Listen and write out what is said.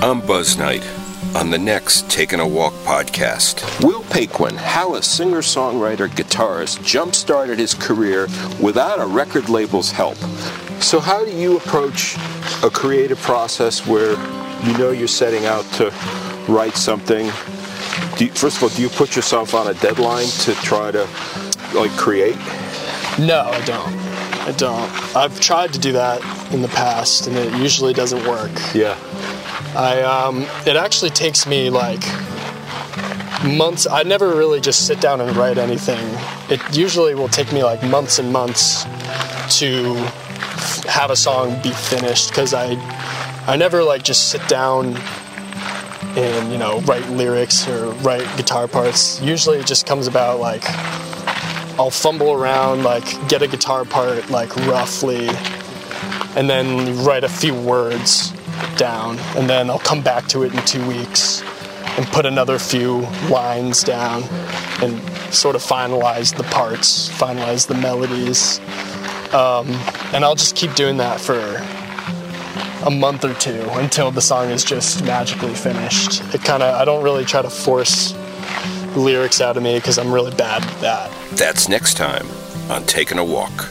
I'm Buzz Knight. On the next Taking a Walk podcast, Will Paquin, how a singer songwriter guitarist jump started his career without a record label's help. So, how do you approach a creative process where you know you're setting out to write something? You, first of all, do you put yourself on a deadline to try to like create? No, I don't. I don't. I've tried to do that in the past, and it usually doesn't work. Yeah. I um, it actually takes me like months. I never really just sit down and write anything. It usually will take me like months and months to have a song be finished because I I never like just sit down and you know write lyrics or write guitar parts. Usually it just comes about like I'll fumble around, like get a guitar part like roughly, and then write a few words down, and then I'll come back to it in two weeks and put another few lines down and sort of finalize the parts, finalize the melodies. Um, and I'll just keep doing that for a month or two until the song is just magically finished. It kind of, I don't really try to force lyrics out of me because I'm really bad at that. That's next time on Taking a Walk.